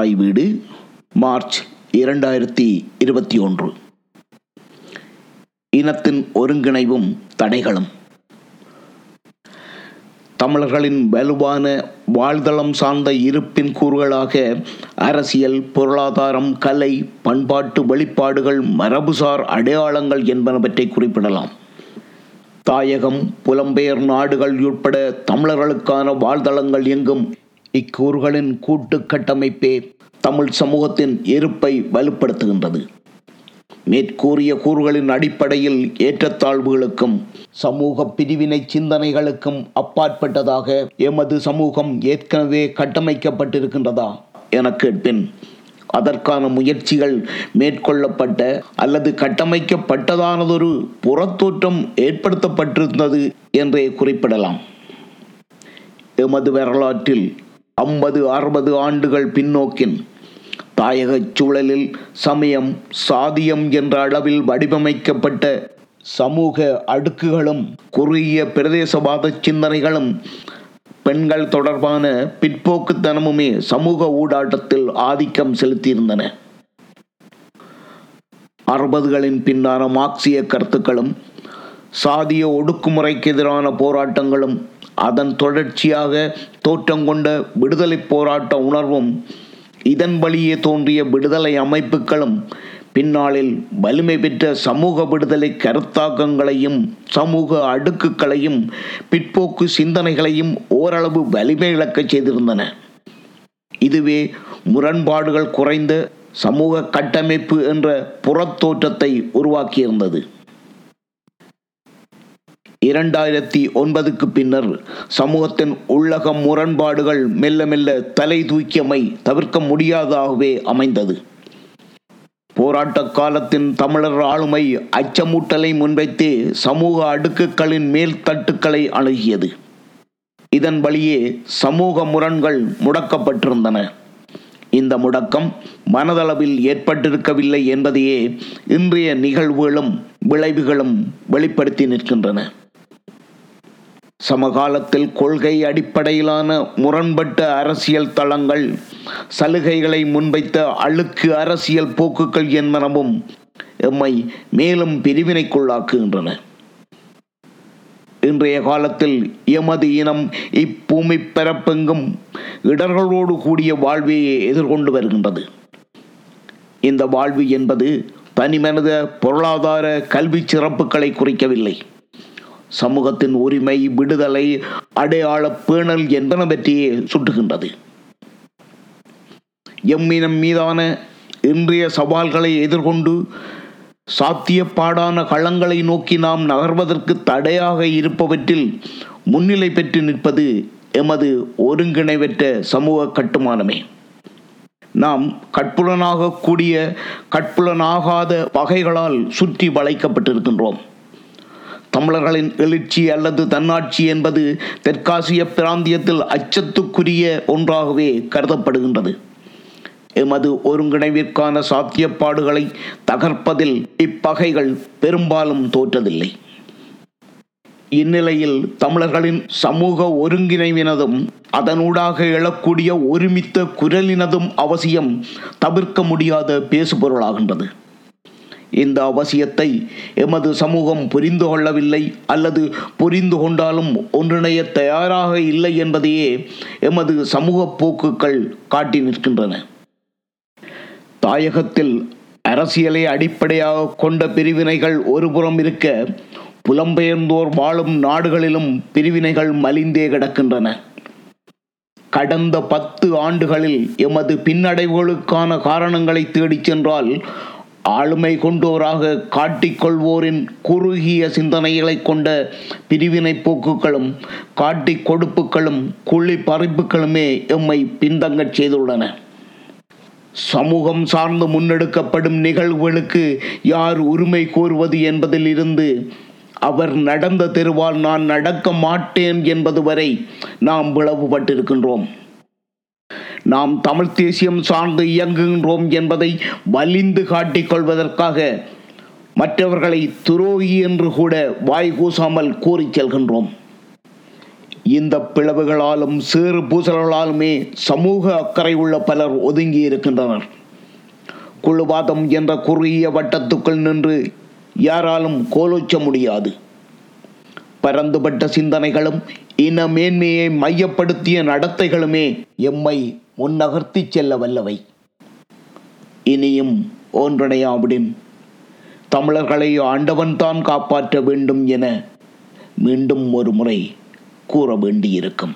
தாய் வீடு மார்ச் இரண்டாயிரத்தி இருபத்தி ஒன்று. இனத்தின் ஒருங்கிணைவும் தடைகளும். தமிழர்களின் வலுவான வாழ்தளம் சார்ந்த இருப்பின் கூறுகளாக அரசியல் பொருளாதாரம் கலை பண்பாட்டு வெளிப்பாடுகள் மரபுசார் அடையாளங்கள் என்பனவற்றை குறிப்பிடலாம். தாயகம் புலம்பெயர் நாடுகள் உட்பட தமிழர்களுக்கான வாழ்தளங்கள் எங்கும் இக்கூறுகளின் கூட்டு கட்டமைப்பே தமிழ் சமூகத்தின் இருப்பை வலுப்படுத்துகின்றது. மேற்கூறிய கூறுகளின் அடிப்படையில் ஏற்றத்தாழ்வுகளுக்கும் சமூக பிரிவினை சிந்தனைகளுக்கும் அப்பாற்பட்டதாக எமது சமூகம் ஏற்கனவே கட்டமைக்கப்பட்டிருக்கின்றதா? என கேட்பின். அதற்கான முயற்சிகள் மேற்கொள்ளப்பட்ட அல்லது கட்டமைக்கப்பட்டதானதொரு புறத்தோற்றம் ஏற்படுத்தப்பட்டிருந்தது என்றே குறிப்பிடலாம். எமது வரலாற்றில் ஐம்பது அறுபது ஆண்டுகள் பின்னோக்கின் தாயகச் சூழலில் சமயம் சாதியம் என்ற அளவில் வடிவமைக்கப்பட்ட சமூக அடுக்குகளும் குறுகிய பிரதேசவாத சிந்தனைகளும் பெண்கள் தொடர்பான பிற்போக்குத்தனமுமே சமூக ஊடாட்டத்தில் ஆதிக்கம் செலுத்தியிருந்தன. அறுபதுகளின் பின்னான மார்க்சிய கருத்துக்களும் சாதிய ஒடுக்குமுறைக்கு எதிரான போராட்டங்களும் அதன் தொடர்ச்சியாக தோற்றம் கொண்ட விடுதலை போராட்ட உணர்வும் இதன் வழியே தோன்றிய விடுதலை அமைப்புகளும் பின்னாளில் வலிமை பெற்ற சமூக விடுதலை கருத்தாக்கங்களையும் சமூக அடுக்குகளையும் பிற்போக்கு சிந்தனைகளையும் ஓரளவு வலிமை இழக்கச் செய்திருந்தன. இதுவே முரண்பாடுகள் குறைந்த சமூக கட்டமைப்பு என்ற புறத்தோற்றத்தை உருவாக்கியிருந்தது. இரண்டாயிரத்தி ஒன்பதுக்கு பின்னர் சமூகத்தின் உள்ளக முரண்பாடுகள் மெல்ல மெல்ல தலை தூக்கியமை தவிர்க்க முடியாதாகவே அமைந்தது. போராட்ட காலத்தின் தமிழர் ஆளுமை அச்சமூட்டலை முன்வைத்து சமூக அடுக்குகளின் மேல் தட்டுக்களை அணுகியது. இதன் வழியே சமூக முரண்கள் முடக்கப்பட்டிருந்தன. இந்த முடக்கம் மனதளவில் ஏற்பட்டிருக்கவில்லை என்பதையே இன்றைய நிகழ்வுகளும் விளைவுகளும் வெளிப்படுத்தி நிற்கின்றன. சமகாலத்தில் கொள்கை அடிப்படையிலான முரண்பட்ட அரசியல் தளங்கள் சலுகைகளை முன்வைத்த அழுக்கு அரசியல் போக்குகள் என்பனவும் எம்மை மேலும் பிரிவினைக்குள்ளாக்குகின்றன. இன்றைய காலத்தில் எமது இனம் இப்பூமி பரப்பெங்கும் இடர்களோடு கூடிய வாழ்வையை எதிர்கொண்டு வருகின்றது. இந்த வாழ்வு என்பது தனிமனித பொருளாதார கல்வி சிறப்புகளை குறிக்கவில்லை. சமூகத்தின் உரிமை விடுதலை அடையாள பேணல் என்பனவற்றையே சுட்டுகின்றது. எம்மினம் மீதான இன்றைய சவால்களை எதிர்கொண்டு சாத்தியப்பாடான களங்களை நோக்கி நாம் நகர்வதற்கு தடையாக இருப்பவற்றில் முன்னிலை பெற்று நிற்பது எமது ஒருங்கிணைவற்ற சமூக கட்டுமானமே. நாம் கட்புலனாக கூடிய கட்புலனாகாத வகைகளால் சுற்றி வளைக்கப்பட்டிருக்கின்றோம். தமிழர்களின் எழுச்சி அல்லது தன்னாட்சி என்பது தெற்காசிய பிராந்தியத்தில் அச்சத்துக்குரிய ஒன்றாகவே கருதப்படுகின்றது. எமது ஒருங்கிணைவிற்கான சாத்தியப்பாடுகளை தகர்ப்பதில் இப்பகைகள் பெரும்பாலும் தோற்றதில்லை. இந்நிலையில் தமிழர்களின் சமூக ஒருங்கிணைவினதும் அதனூடாக எழக்கூடிய ஒருமித்த குரலினதும் அவசியம் தவிர்க்க முடியாத பேசுபொருளாகின்றது. இந்த அவசியத்தை எமது சமூகம் புரிந்து கொள்ளவில்லை அல்லது புரிந்து கொண்டாலும் ஒன்றிணைய தயாராக இல்லை என்பதையே எமது சமூக போக்குகள் காட்டி நிற்கின்றன. தாயகத்தில் அரசியலை அடிப்படையாக கொண்ட பிரிவினைகள் ஒருபுறம் இருக்க புலம்பெயர்ந்தோர் வாழும் நாடுகளிலும் பிரிவினைகள் மலிந்தே கிடக்கின்றன. கடந்த பத்து ஆண்டுகளில் எமது பின்னடைவுகளுக்கான காரணங்களை தேடிச் சென்றால் ஆளுமை கொண்டோராக காட்டிக்கொள்வோரின் குறுகிய சிந்தனைகளை கொண்ட பிரிவினை போக்குகளும் காட்டி கொடுப்புகளும் குழி பறிப்புகளுமே எம்மை பின்தங்கச் செய்துள்ளன. சமூகம் சார்ந்து முன்னெடுக்கப்படும் நிகழ்வுகளுக்கு யார் உரிமை கோருவது என்பதில் இருந்து அவர் நடந்த தெருவால் நான் நடக்க மாட்டேன் என்பது வரை நாம் பிளவுபட்டிருக்கின்றோம் நாம் தமிழ் தேசியம் சார்ந்து இயங்குகின்றோம் என்பதை வலிந்து காட்டிக்கொள்வதற்காக மற்றவர்களை துரோகி என்று கூட வாய் கூசாமல் கூறிச் செல்கின்றோம். இந்த பிளவுகளாலும் சேறு பூசல்களாலுமே சமூக அக்கறை உள்ள பலர் ஒதுங்கி இருக்கின்றனர். குழுவாதம் என்ற குறுகிய வட்டத்துக்குள் நின்று யாராலும் கோலோச்ச முடியாது. பரந்துபட்ட சிந்தனைகளும் இன மேன்மையை மையப்படுத்திய நடத்தைகளுமே எம்மை முன்னகர்த்திச் செல்ல வல்லவை. இனியும் ஒன்றடையாவிடின். தமிழர்களை ஆண்டவன்தான் காப்பாற்ற வேண்டும் என மீண்டும் ஒரு முறை கூற வேண்டியிருக்கும்.